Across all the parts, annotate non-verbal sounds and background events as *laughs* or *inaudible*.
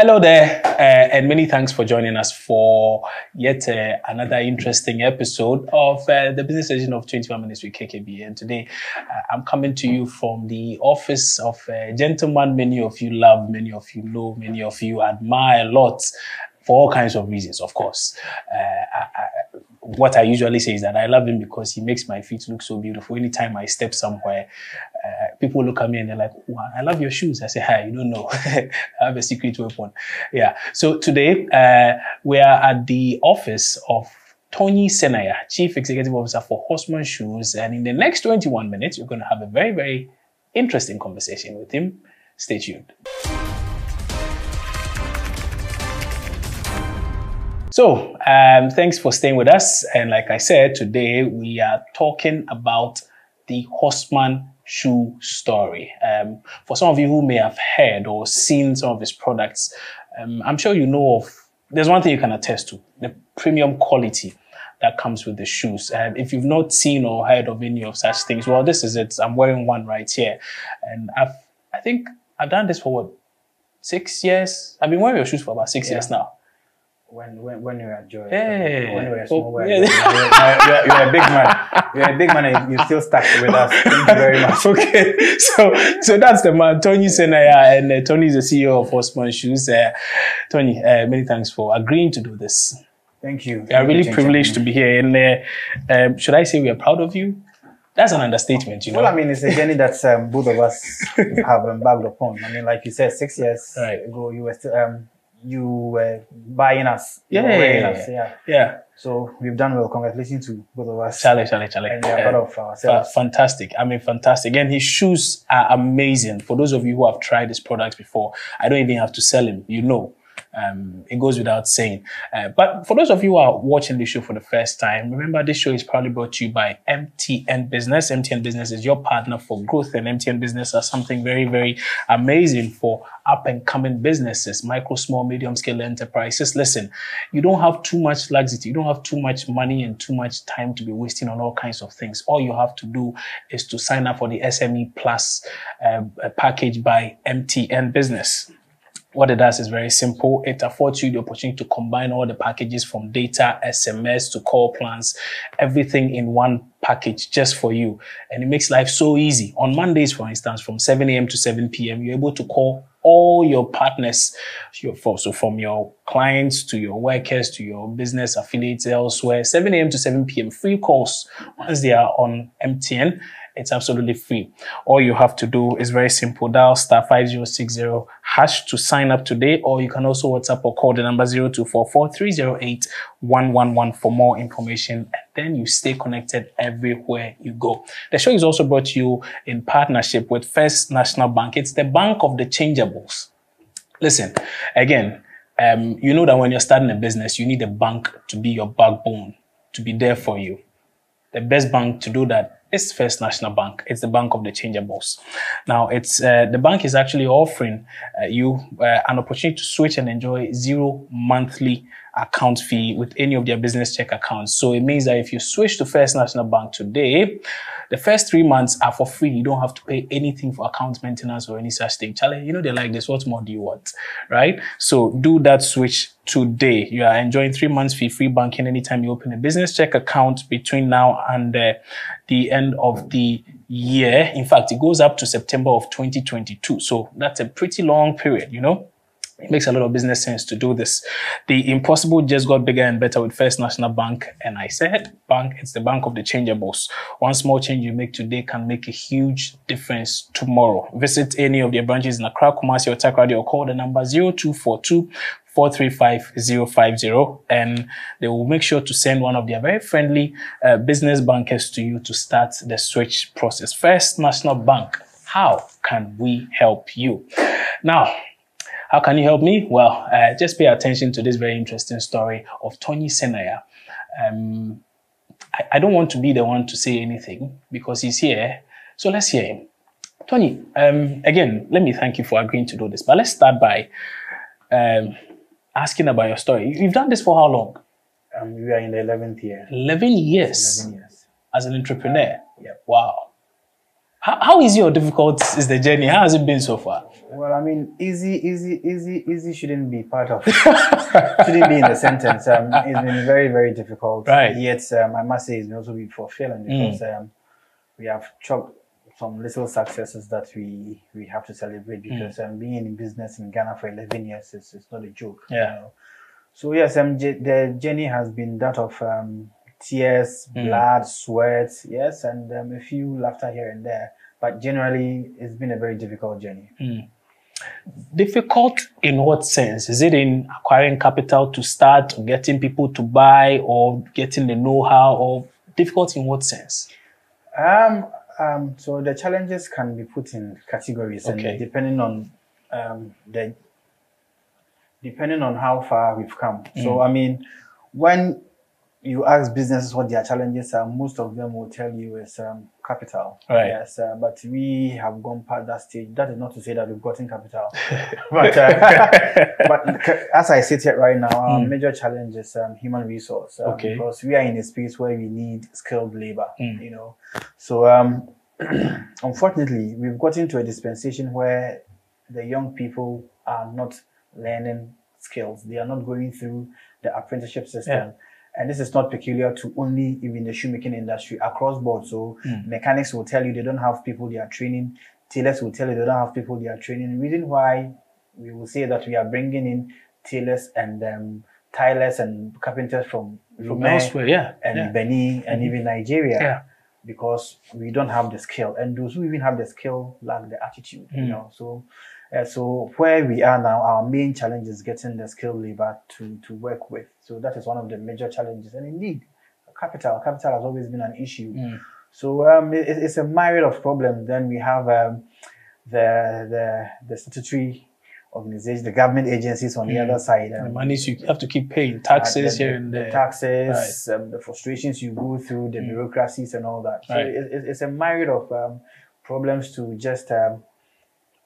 Hello there, uh, and many thanks for joining us for yet uh, another interesting episode of uh, the business edition of 21 Minutes with KKB. And today uh, I'm coming to you from the office of a gentleman many of you love, many of you know, many of you admire a lot for all kinds of reasons, of course. Uh, I, I, what I usually say is that I love him because he makes my feet look so beautiful. Anytime I step somewhere, uh, people look at me and they're like, wow, I love your shoes. I say, hi, you don't know. *laughs* I have a secret weapon. Yeah. So today, uh, we are at the office of Tonyi Senayah, Chief Executive Officer for Horseman Shoes. And in the next 21 minutes, you're going to have a very, very interesting conversation with him. Stay tuned. So, um, thanks for staying with us. And like I said, today we are talking about the Horseman shoe story. Um, for some of you who may have heard or seen some of his products, um, I'm sure you know of, there's one thing you can attest to, the premium quality that comes with the shoes. Um, if you've not seen or heard of any of such things, well, this is it. I'm wearing one right here. And I've, I think I've done this for what, six years? I've been wearing your shoes for about six yeah. years now when when when you were at Joy. Hey. When you were small, oh, yeah. you're, you're, you're, a big man. You're a big man and you still stuck with us. Thank you very much. *laughs* Okay. So so that's the man, Tonyi Senayah, and uh, Tonyi is the CEO of Horseman Shoes. Uh, Tonyi, uh, many thanks for agreeing to do this. Thank you. We are really privileged to be here. And uh, um, should I say we are proud of you? That's an understatement, you know. Well, I mean, it's a journey that um, both of us have embarked upon. I mean, like you said, six years right. ago, you were still um, you were buying us. Yeah, yeah, yeah, us, yeah, yeah. So we've done well. Congratulations to both of us. Charlie, Charlie, Charlie. And we are proud of ourselves. fantastic. I mean, fantastic. And his shoes are amazing. For those of you who have tried his products before, I don't even have to sell him. You know, um, it goes without saying. Uh, but for those of you who are watching this show for the first time, remember this show is probably brought to you by MTN Business. MTN Business is your partner for growth, and MTN Business are something very, very amazing for up and coming businesses, micro, small, medium scale enterprises. Listen, you don't have too much laxity, you don't have too much money and too much time to be wasting on all kinds of things. All you have to do is to sign up for the SME Plus uh, package by MTN Business. What it does is very simple. It affords you the opportunity to combine all the packages from data, SMS to call plans, everything in one package just for you. And it makes life so easy. On Mondays, for instance, from 7 a.m. to 7 p.m., you're able to call all your partners, so from your clients to your workers to your business affiliates elsewhere, 7 a.m. to 7 p.m. free calls once they are on MTN. It's absolutely free. All you have to do is very simple. Dial star 5060 hash to sign up today, or you can also WhatsApp or call the number 0244 for more information. And then you stay connected everywhere you go. The show is also brought to you in partnership with First National Bank. It's the bank of the changeables. Listen, again, um, you know that when you're starting a business, you need a bank to be your backbone, to be there for you. The best bank to do that it's First National Bank. It's the bank of the changeables. Now, it's uh, the bank is actually offering uh, you uh, an opportunity to switch and enjoy zero monthly account fee with any of their business check accounts. So it means that if you switch to First National Bank today, the first three months are for free. You don't have to pay anything for account maintenance or any such thing. Charlie, you know they're like this. What more do you want? Right? So do that switch today. You are enjoying three months fee free banking anytime you open a business check account between now and uh, the end of the year. In fact, it goes up to September of 2022. So that's a pretty long period, you know? It makes a lot of business sense to do this. The impossible just got bigger and better with First National Bank. And I said, bank, it's the bank of the changeables. One small change you make today can make a huge difference tomorrow. Visit any of their branches in Accra, Kumasi, or Takoradi or call the number 0242 435 and they will make sure to send one of their very friendly uh, business bankers to you to start the switch process. First National Bank, how can we help you? Now, how can you help me? Well, uh, just pay attention to this very interesting story of Tonyi Senayah. Um, I, I, don't want to be the one to say anything because he's here. So let's hear him. Tonyi, um, again, let me thank you for agreeing to do this. But let's start by um, asking about your story. You've done this for how long? Um, we are in the 11th year. 11 years? 11 years. As an entrepreneur? Yeah. Wow. How, how easy or difficult is the journey? How has it been so far? Well, I mean, easy, easy, easy, easy shouldn't be part of, *laughs* shouldn't be in the sentence. Um, it's been very, very difficult. Right. Yet, um, I must say, it's been also been fulfilling Mm. because um, we have chalked some little successes that we we have to celebrate Mm. because um, being in business in Ghana for 11 years is, is not a joke. you Yeah. know. So yes, um, the journey has been that of um, tears, Mm. blood, sweat, yes, and um, a few laughter here and there. But generally, it's been a very difficult journey. Difficult in what sense? Is it in acquiring capital to start, or getting people to buy, or getting the know-how, or difficult in what sense? Um, um, so the challenges can be put in categories, Okay. and depending on um, the depending on how far we've come. Mm. So I mean, when you ask businesses what their challenges are, most of them will tell you is um, capital. Right. Yes, uh, but we have gone past that stage. That is not to say that we've gotten capital, *laughs* but uh, but as I sit here right now, our major challenge is um, human resource. um, Mm. Okay. Because we are in a space where we need skilled labor. Mm. You know, so um, *clears throat* unfortunately, we've gotten to a dispensation where the young people are not learning skills. They are not going through the apprenticeship system. Yeah. And this is not peculiar to only even the shoemaking industry across board. So Mm. mechanics will tell you they don't have people they are training. Tailors will tell you they don't have people they are training. The reason why we will say that we are bringing in tailors and um, tilers and carpenters from, From elsewhere, yeah. and yeah. Benin and even Nigeria Yeah. because we don't have the skill, and those who even have the skill lack the attitude. You Mm. know, so uh, so where we are now, our main challenge is getting the skilled labor to to work with. So that is one of the major challenges, and indeed, capital capital has always been an issue. Mm. So um, it, it's a myriad of problems. Then we have um, the the the statutory organization, the government agencies on the Mm. other side. The um, monies you have to keep paying, taxes the, here the- and the there. taxes, um, the frustrations you go through, the Mm. bureaucracies and all that. So Right. it, it- it's a myriad of um, problems to just um,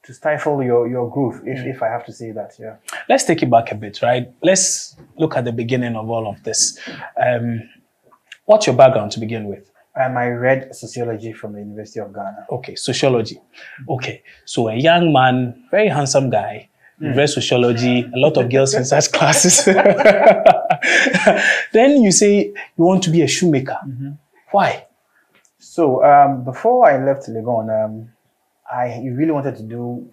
to stifle your your growth, if, Mm. if I have to say that. Yeah. Let's take it back a bit, right? Let's look at the beginning of all of this. Um, what's your background to begin with? Um, I read sociology from the University of Ghana. Okay, sociology. Okay, so a young man, very handsome guy, you read sociology, a lot of girls in such classes. *laughs* then you say you want to be a shoemaker. Why? So um, before I left Legon, um, I really wanted to do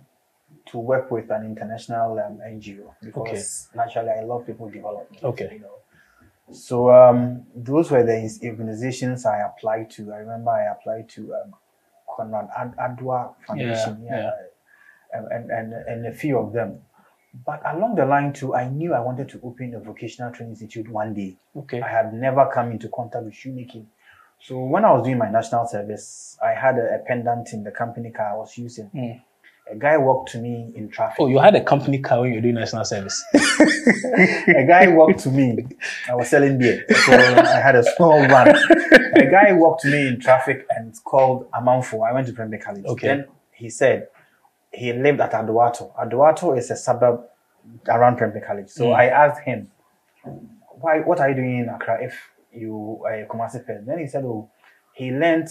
to work with an international um, NGO because naturally I love people development. Okay. You know. So um, those were the organizations I applied to. I remember I applied to um, Konrad Ad- Adenauer Foundation, yeah. And, and, and and a few of them. But along the line too, I knew I wanted to open a vocational training institute one day. Okay. I had never come into contact with shoemaking. So when I was doing my national service, I had a, a pendant in the company car I was using. Mm. A guy walked to me in traffic. Oh, you had a company car when you were doing national service. *laughs* a guy walked to me. I was selling beer, so I had a small van. A guy walked to me in traffic and called Amanfo. I went to Prempeh College. Okay. Then he said he lived at Aduato. Aduato is a suburb around Prempeh College. So Mm. I asked him, "Why? What are you doing in Accra if you a Kumasi person?" Then he said, "Oh, he learned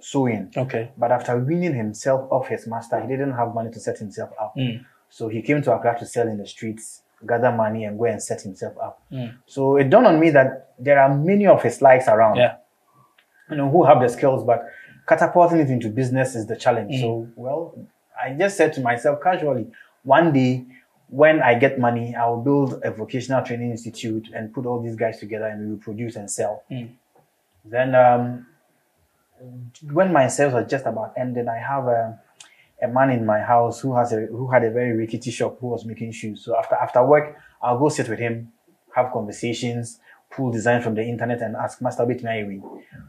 sewing." Okay. But after weaning himself off his master, he didn't have money to set himself up. Mm. So he came to Accra to sell in the streets, gather money, and go and set himself up. Mm. So it dawned on me that there are many of his likes around, Yeah. you know, who have the skills, but catapulting it into business is the challenge. Mm. So, well, I just said to myself casually, one day when I get money, I will build a vocational training institute and put all these guys together and we will produce and sell. Mm. Then, um, when my sales was just about ending, I have a, a man in my house who has a who had a very rickety shop who was making shoes. So after after work, I'll go sit with him, have conversations, pull design from the internet, and ask Master Bit Nairi.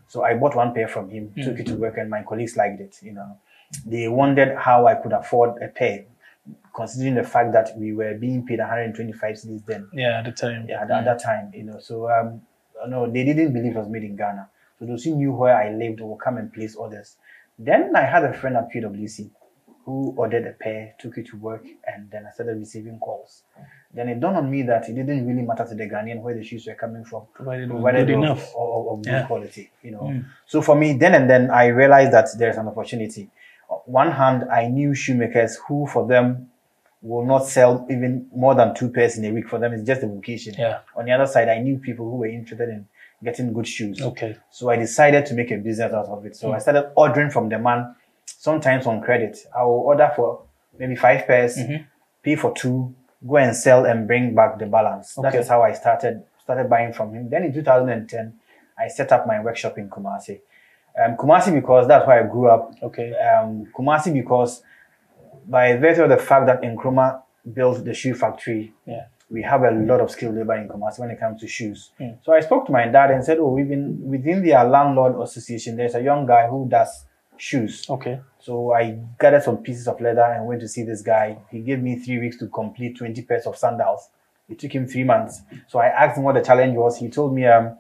So I bought one pair from him, took it to work, and my colleagues liked it. You know, they wondered how I could afford a pair, considering the fact that we were being paid 125 cedis then Yeah, at the time. yeah, at, at that time, you know. So um, no, they didn't believe it was made in Ghana. So those who knew where I lived will come and place orders. Then I had a friend at PwC who ordered a pair, took it to work, and then I started receiving calls. Then it dawned on me that it didn't really matter to the Ghanaian where the shoes were coming from, Provided provided good of, enough. of, of good Yeah. quality, you know. Mm. So for me, then and then I realized that there's an opportunity. One hand, I knew shoemakers who, for them, will not sell even more than two pairs in a week. For them, it's just a vocation. Yeah. On the other side, I knew people who were interested in getting good shoes. Okay. So I decided to make a business out of it. So I hmm. started ordering from the man, sometimes on credit. I will order for maybe five pairs, mm-hmm. pay for two, go and sell and bring back the balance. That Okay. is how I started started buying from him. Then in 2010, I set up my workshop in Kumasi. Um, Kumasi because that's where I grew up. Okay. Um, Kumasi because by virtue of the fact that Nkrumah built the shoe factory, Yeah. we have a lot of skilled labor in Kumasi when it comes to shoes. So I spoke to my dad and said, "Oh, we've been within their landlord association. There's a young guy who does shoes. Okay. So I gathered some pieces of leather and went to see this guy. He gave me three weeks to complete 20 pairs of sandals. It took him three months. So I asked him what the challenge was. He told me um,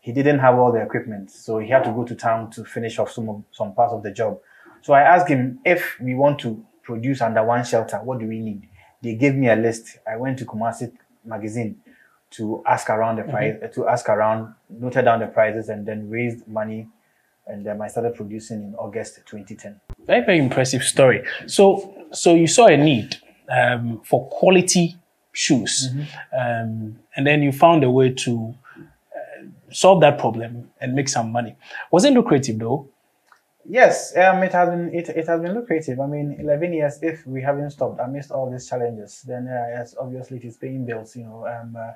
he didn't have all the equipment, so he had to go to town to finish off some of, some parts of the job. So I asked him if we want to produce under one shelter, what do we need? They gave me a list. I went to Kumasi magazine to ask around the price, to ask around, noted down the prices, and then raised money. And then I started producing in August 2010. Very, very impressive story. So, so you saw a need um, for quality shoes, um, and then you found a way to solve that problem and make some money. Was it lucrative though? Yes, um, it has been it, it has been lucrative. I mean, eleven years. If we haven't stopped amidst all these challenges, then uh, yes, obviously it is paying bills. You know, um, uh,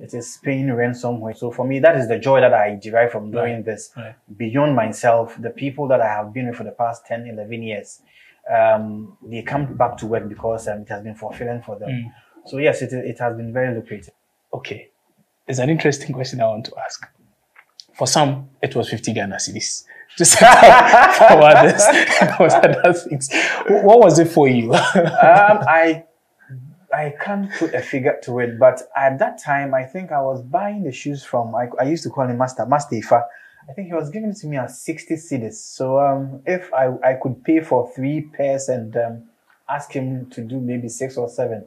it is paying rent somewhere. So for me, that is the joy that I derive from doing this. right. Beyond myself, the people that I have been with for the past 10, 11 years, um, they come back to work because um, it has been fulfilling for them. So yes, it it has been very lucrative. Okay, there's an interesting question I want to ask. For some, it was 50 Ghana cedis. Just for others, was other things. What was it for you? *laughs* um, I I can't put a figure to it, but at that time, I think I was buying the shoes from. I, I used to call him Master Master Effah. I think he was giving it to me at sixty cedis. So um, if I I could pay for three pairs and um, ask him to do maybe six or seven.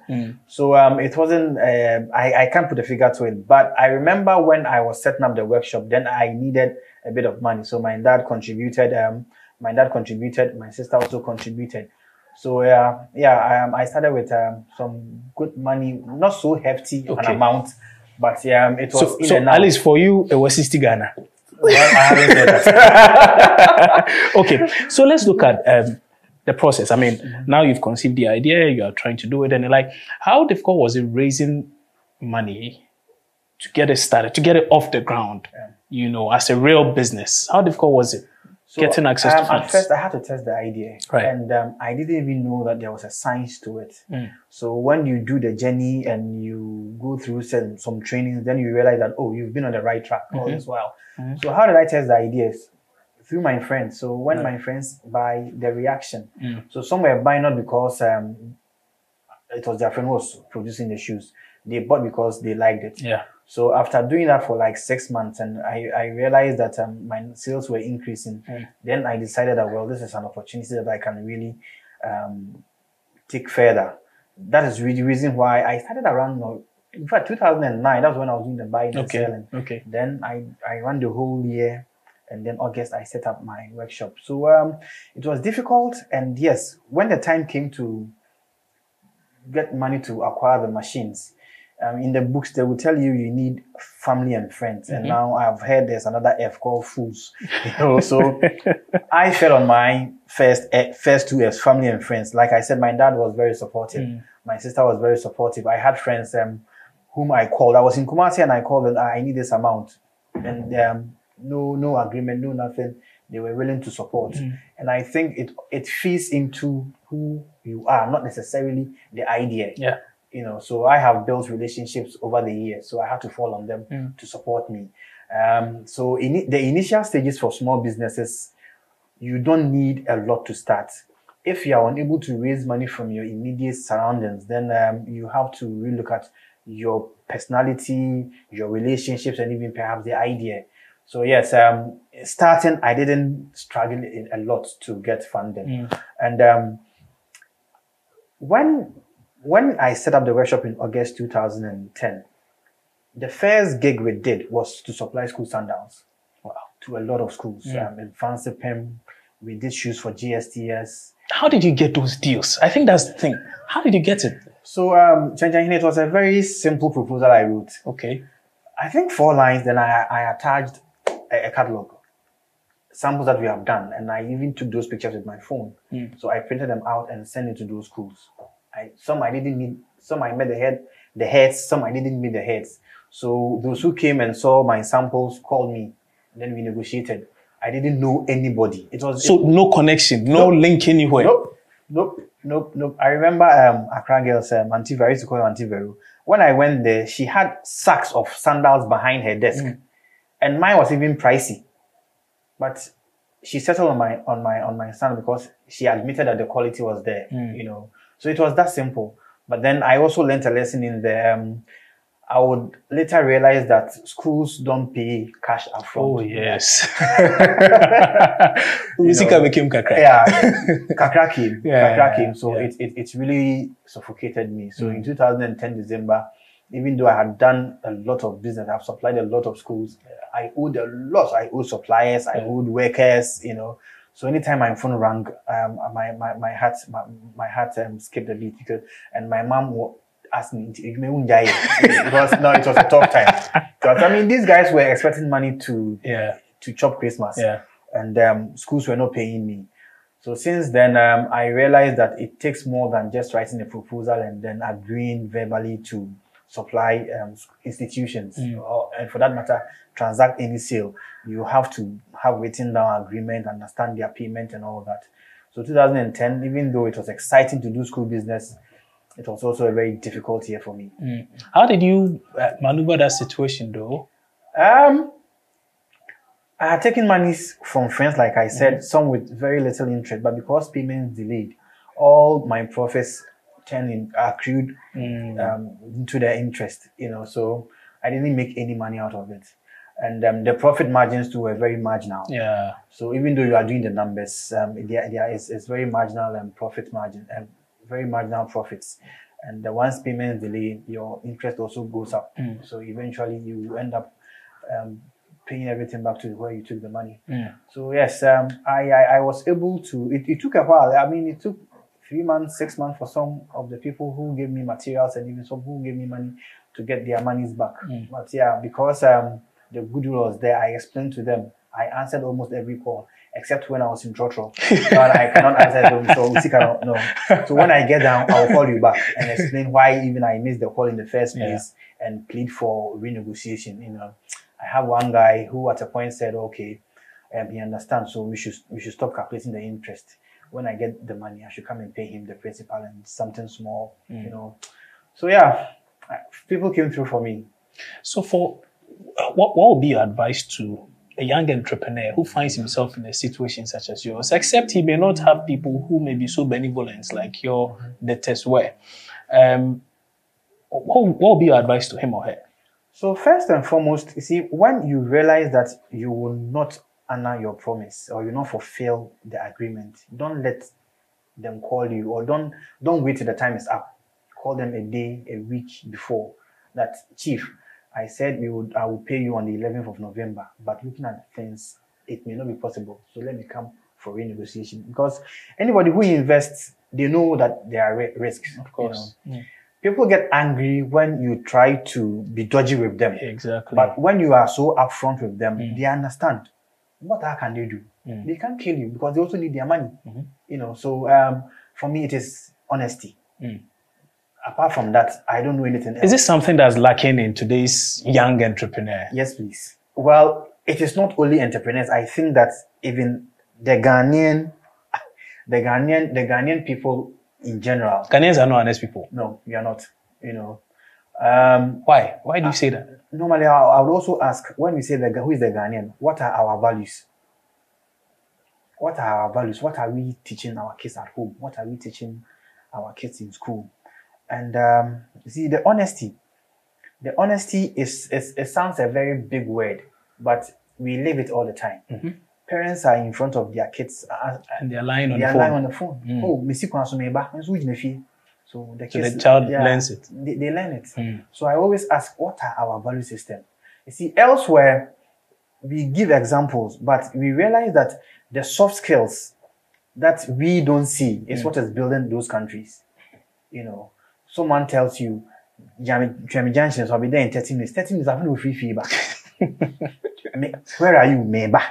So um, it wasn't. Uh, I I can't put a figure to it, but I remember when I was setting up the workshop, then I needed a bit of money. So my dad contributed. Um, my dad contributed. My sister also contributed. So yeah, yeah, um, I started with um, some good money, not so hefty an amount, but yeah, um, it was so, in so and out. at least for you, it was 60 Ghana. Well, I haven't said that. *laughs* okay, so let's look at um, the process. I mean, now you've conceived the idea, you are trying to do it, and like, how difficult was it raising money to get it started, to get it off the ground? You know, as a real business, how difficult was it So, getting access to um, funds? At first, I had to test the idea, Right. and um, I didn't even know that there was a science to it. Mm. So when you do the journey and you go through some, some trainings, then you realize that oh, you've been on the right track all Mm-hmm. this while. So how did I test the ideas? Through my friends. So when my friends buy the reaction, Mm. so some were buying not because um, it was their friend who was producing the shoes. They bought because they liked it. yeah. So after doing that for like six months, and I, I realized that um, my sales were increasing, then I decided that well, this is an opportunity that I can really um, take further. That is really the reason why I started around. uh, In fact, 2009. That was when I was doing the buying and Okay. selling. Okay. Then I I ran the whole year, and then August I set up my workshop. So um, it was difficult, and yes, when the time came to get money to acquire the machines, um, in the books they will tell you you need family and friends, and now I've heard there's another F called fools. You know, so *laughs* I fell on my first eh, first two F's, family and friends. Like I said, my dad was very supportive. My sister was very supportive. I had friends um, whom I called. I was in Kumasi and I called them. "Ah, I need this amount, and um, no no agreement, no nothing. They were willing to support, and I think it it feeds into who you are, not necessarily the idea. Yeah. you know so i have built relationships over the years so i had to fall on them to support me. Um, so in the initial stages for small businesses you don't need a lot to start. If you are unable to raise money from your immediate surroundings then um, you have to relook at your personality your relationships and even perhaps the idea so yes um, starting i didn't struggle a lot to get funding and um, when when I set up the workshop in August 2010, the first gig we did was to supply school sandals Wow. to a lot of schools um, in Fancy Pim, We did shoes for GSTS. How did you get those deals? I think that's the thing. How did you get it? So, um, it was a very simple proposal I wrote. Okay. I think four lines. Then I, I attached a, a catalog, samples that we have done, and I even took those pictures with my phone. Mm. So I printed them out and sent it to those schools. I, some I didn't meet, some I met the head, the heads, some I didn't meet the heads. So those who came and saw my samples called me. and Then we negotiated. I didn't know anybody. It was So no connection, no Nope. link anywhere. Nope, nope, nope, nope. I remember um, Accra girls, um, Auntie Vero, I used to call her Auntie Vero. When I went there, she had sacks of sandals behind her desk, and mine was even pricey. But she settled on my on my on my son because she admitted that the quality was there. You know, so it was that simple. But then I also learned a lesson in the. Um, I would later realize that schools don't pay cash upfront. Oh yes. *laughs* *laughs* Usika became kakra. yeah, *laughs* Kakra came. Yeah, Kakra came. So yeah. it, it, it really suffocated me. So in 2010 December, even though I had done a lot of business, I've supplied a lot of schools. I owed a lot. I owed suppliers. I owed workers. You know. So anytime my phone rang, um, my my my heart my, my heart um, skipped a beat because and my mom asked me "You may won't because no, it was a tough time. Because I mean, these guys were expecting money to Yeah. to chop Christmas Yeah. and um, schools were not paying me. So since then, um, I realized that it takes more than just writing a proposal and then agreeing verbally to supply um, institutions, or, and for that matter, transact any sale. You have to have written down agreement, understand their payment, and all that. So 2010, even though it was exciting to do school business, it was also a very difficult year for me. How did you uh, maneuver that situation though? Um, I had taken monies from friends, like I said, some with very little interest, but because payments delayed, all my profits turned in accrued um, into their interest. You know, so I didn't make any money out of it, and um, the profit margins too were very marginal. Yeah. So even though you are doing the numbers, um, there, there is it's very marginal and profit margin and very marginal profits. And the once payments delay, your interest also goes up. So eventually you end up um, paying everything back to where you took the money. So yes, um, I, I I was able to. It, it took a while. I mean, it took three months, six months for some of the people who gave me materials and even some who gave me money to get their monies back. But yeah, because um, the goodwill was there, I explained to them. I answered almost every call except when I was in Trotro. *laughs* but I cannot answer them, so we cannot no. So when I get down, I'll call you back and explain why even I missed the call in the first Yeah. place and plead for renegotiation. You know, I have one guy who at a point said, "Okay, um, he understands, so we should we should stop calculating the interest. When I get the money, I should come and pay him the principal and something small, you know." So yeah, people came through for me. So for what what would be your advice to a young entrepreneur who finds himself in a situation such as yours, except he may not have people who may be so benevolent like your debtors were. Um, what, what would be your advice to him or her? So first and foremost, you see, when you realize that you will not honor your promise or you not fulfill the agreement, don't let them call you or don't don't wait till the time is up. Call them a day, a week before. That chief, I said we would I will pay you on the 11th of November, but looking at things, it may not be possible. So let me come for renegotiation because anybody who invests, they know that there are risks. Of course. People get angry when you try to be dodgy with them. Exactly. But when you are so upfront with them, they understand. What how can they do? Mm. They can't kill you because they also need their money. Mm-hmm. You know, so um, for me, it is honesty. Mm. Apart from that, I don't know anything else. Is this something that's lacking in today's young entrepreneur? Yes, please. Well, it is not only entrepreneurs. I think that even the Ghanaian, *laughs* the Ghanaian, the Ghanaian people in general. Ghanaians are not honest people. No, we are not. You know, um, Why? Why do you say that? normally I, I would also ask when we say the who is the Ghanaian, what are our values? What are our values? What are we teaching our kids at home? What are we teaching our kids in school? And um, you see, the honesty, the honesty is, is it sounds a very big word, but we live it all the time. Parents are in front of their kids, uh, And they're lying on they the are phone. lying on the phone. Oh, Messi kwan so meba, nso gyina fie. So the So kids, the child learns it. They, they learn it. So I always ask, what are our value system? You see, elsewhere we give examples, but we realize that the soft skills that we don't see is what is building those countries. You know, someone tells you, Jeremy so I'll be there in 30 minutes. 30 minutes, going to free. *laughs* Me- Where are you, Meba?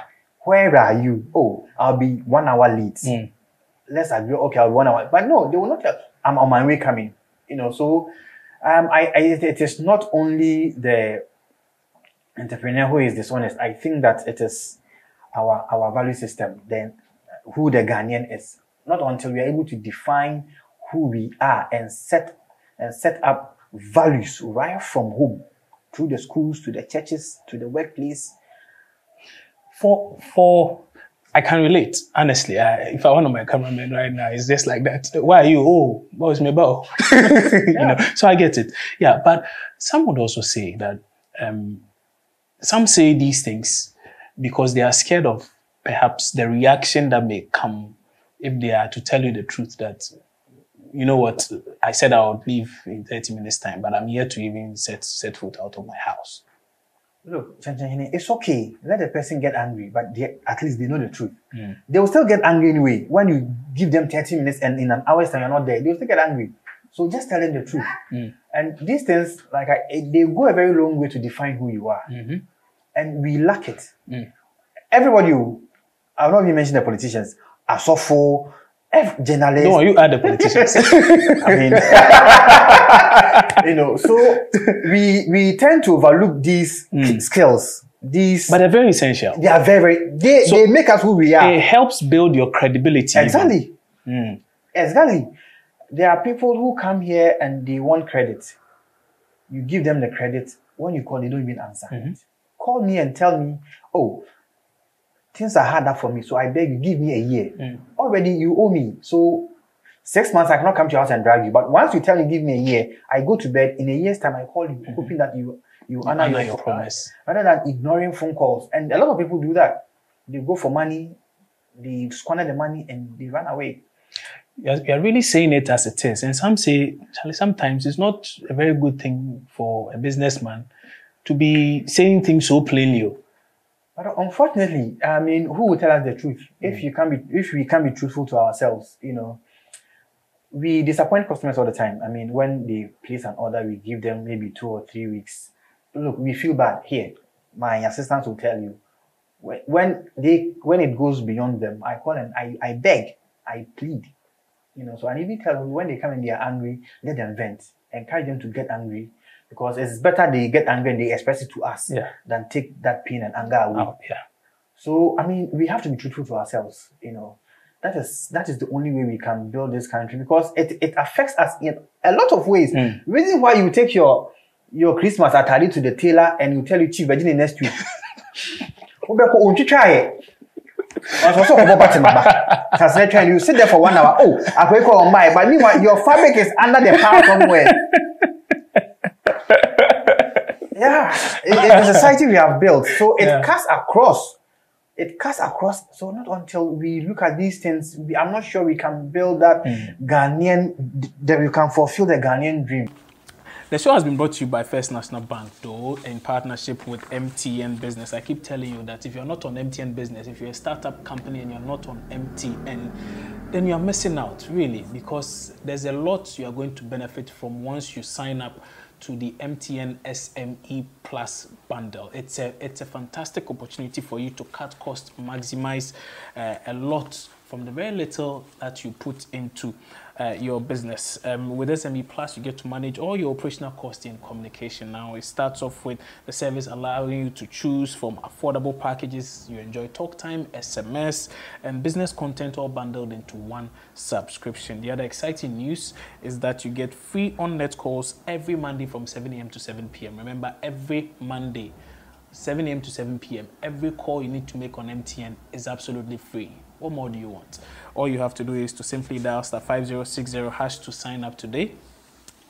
Where are you? Oh, I'll be one hour late. Mm. Let's agree. Okay, I'll be one hour. But no, they will not tell. I'm on my way coming. You know, so um, I, I, it is not only the entrepreneur who is dishonest. I think that it is our our value system. Then who the Ghanaian is. Not until we are able to define who we are and set and set up values right from home, through the schools, to the churches, to the workplace. for for I can relate honestly. I, if I want my cameraman right now, it's just like that. Why are you? Oh, what is me about? you know. So I get it. Yeah, but some would also say that um, some say these things because they are scared of perhaps the reaction that may come if they are to tell you the truth that you know what I said I would leave in 30 minutes time, but I'm here to even set set foot out of my house. Look, Chanchanhene, it's okay. Let the person get angry, but they, at least they know the truth. Mm. They will still get angry anyway. When you give them 30 minutes and in an hour's time you're not there, they will still get angry. So just tell them the truth. Mm. And these things, like I, they go a very long way to define who you are. Mm-hmm. And we lack it. Mm. Everybody, oh, I've not even mentioned the politicians, Asofo, F, journalists. No, you are the politicians. *laughs* I mean, *laughs* *laughs* you know, so we we tend to overlook these hmm. skills. These, but they're very essential. they are very, they, they make us who we are. It helps build your credibility. Exactly. Hmm. Exactly. There are people who come here and they want credit. You give them the credit. When you call, they don't even answer. Mm-hmm. it. Call me and tell me, oh, things are harder for me. So I beg you, give me a year. Hmm. Already you owe me. So six months, I cannot come to your house and drag you. But once you tell me, give me a year, I go to bed. In a year's time, I call you, hoping that you you honor, honor your, your promise. rather than ignoring phone calls. And a lot of people do that. They go for money, they squander the money, and they run away. You're, you're really saying it as it is. And some say, Charlie, sometimes it's not a very good thing for a businessman to be saying things so plainly. But unfortunately, I mean, who will tell us the truth? If mm. you can be, if we can be truthful to ourselves, you know, we disappoint customers all the time. I mean, when they place an order, we give them maybe two or three weeks. Look, we feel bad here. My assistants will tell you when they when it goes beyond them, I call and I, I beg, I plead. You know, so I even tell them when they come and they are angry, let them vent. Encourage them to get angry because it's better they get angry and they express it to us Yeah. than take that pain and anger away. Oh, yeah. So I mean, we have to be truthful to ourselves. You know, that is that is the only way we can build this country because it, it affects us in a lot of ways. Reason why you take your your Christmas attire to the tailor and you tell you chief Virginia next week. Ɔsɔ sɛ ɔkɔbɔ button aba. Kasɛ twɛn, you sit there for one hour. Oh, akɔyɛ on my, but meanwhile your fabric is under the power somewhere. *laughs* yeah, it, it's a society we have built. So it Yeah. cuts across. It cuts across. So not until we look at these things, we, I'm not sure we can build that hmm. Ghanaian, that we can fulfill the Ghanaian dream. The show has been brought to you by First National Bank, though, in partnership with MTN Business. I keep telling you that if you're not on MTN Business, if you're a startup company and you're not on MTN, then you're missing out, really, because there's a lot you are going to benefit from once you sign up to the MTN SME Plus bundle. It's a it's a fantastic opportunity for you to cut costs, maximize uh, a lot from the very little that you put into uh, your business. Um, with SME Plus, you get to manage all your operational costs in communication. Now, it starts off with the service allowing you to choose from affordable packages. You enjoy talk time, SMS, and business content all bundled into one subscription. The other exciting news is that you get free on net calls every Monday from 7 a.m. to 7 p.m. Remember, every Monday. 7 a.m. to 7 p.m. Every call you need to make on MTN is absolutely free. What more do you want? All you have to do is to simply dial star 5060 hash to sign up today.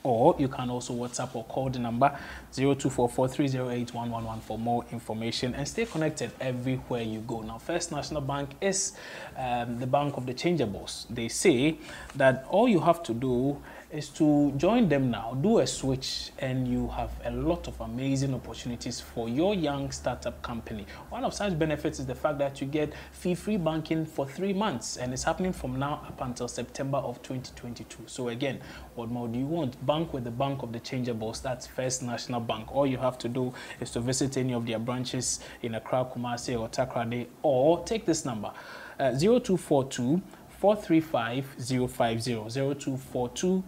Or you can also WhatsApp or call the number 0244308111 for more information and stay connected everywhere you go. Now, First National Bank is um, the bank of the changeables. They say that all you have to do is to join them now, do a switch, and you have a lot of amazing opportunities for your young startup company. One of such benefits is the fact that you get fee-free banking for three months, and it's happening from now up until September of 2022. So again, what more do you want? Bank with the Bank of the Changeables. That's First National Bank. All you have to do is to visit any of their branches in Accra, Kumasi, or Takoradi, or take this number, uh, 0242 435 050 0242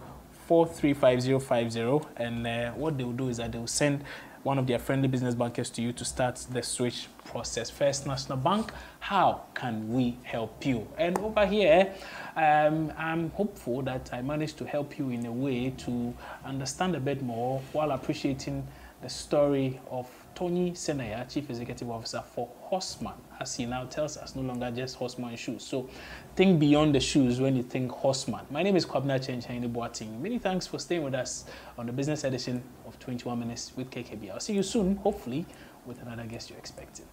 435050 and uh, what they'll do is that they'll send one of their friendly business bankers to you to start the switch process. First National Bank, how can we help you? And over here, um, I'm hopeful that I managed to help you in a way to understand a bit more while appreciating the story of Tonyi Senayah, Chief Executive Officer for Horseman, as he now tells us, no longer just Horseman shoes. So think beyond the shoes when you think Horseman. My name is Kwabena Chenchaini Boateng. Many thanks for staying with us on the business edition of 21 Minutes with KKB. I'll see you soon, hopefully, with another guest you're expecting.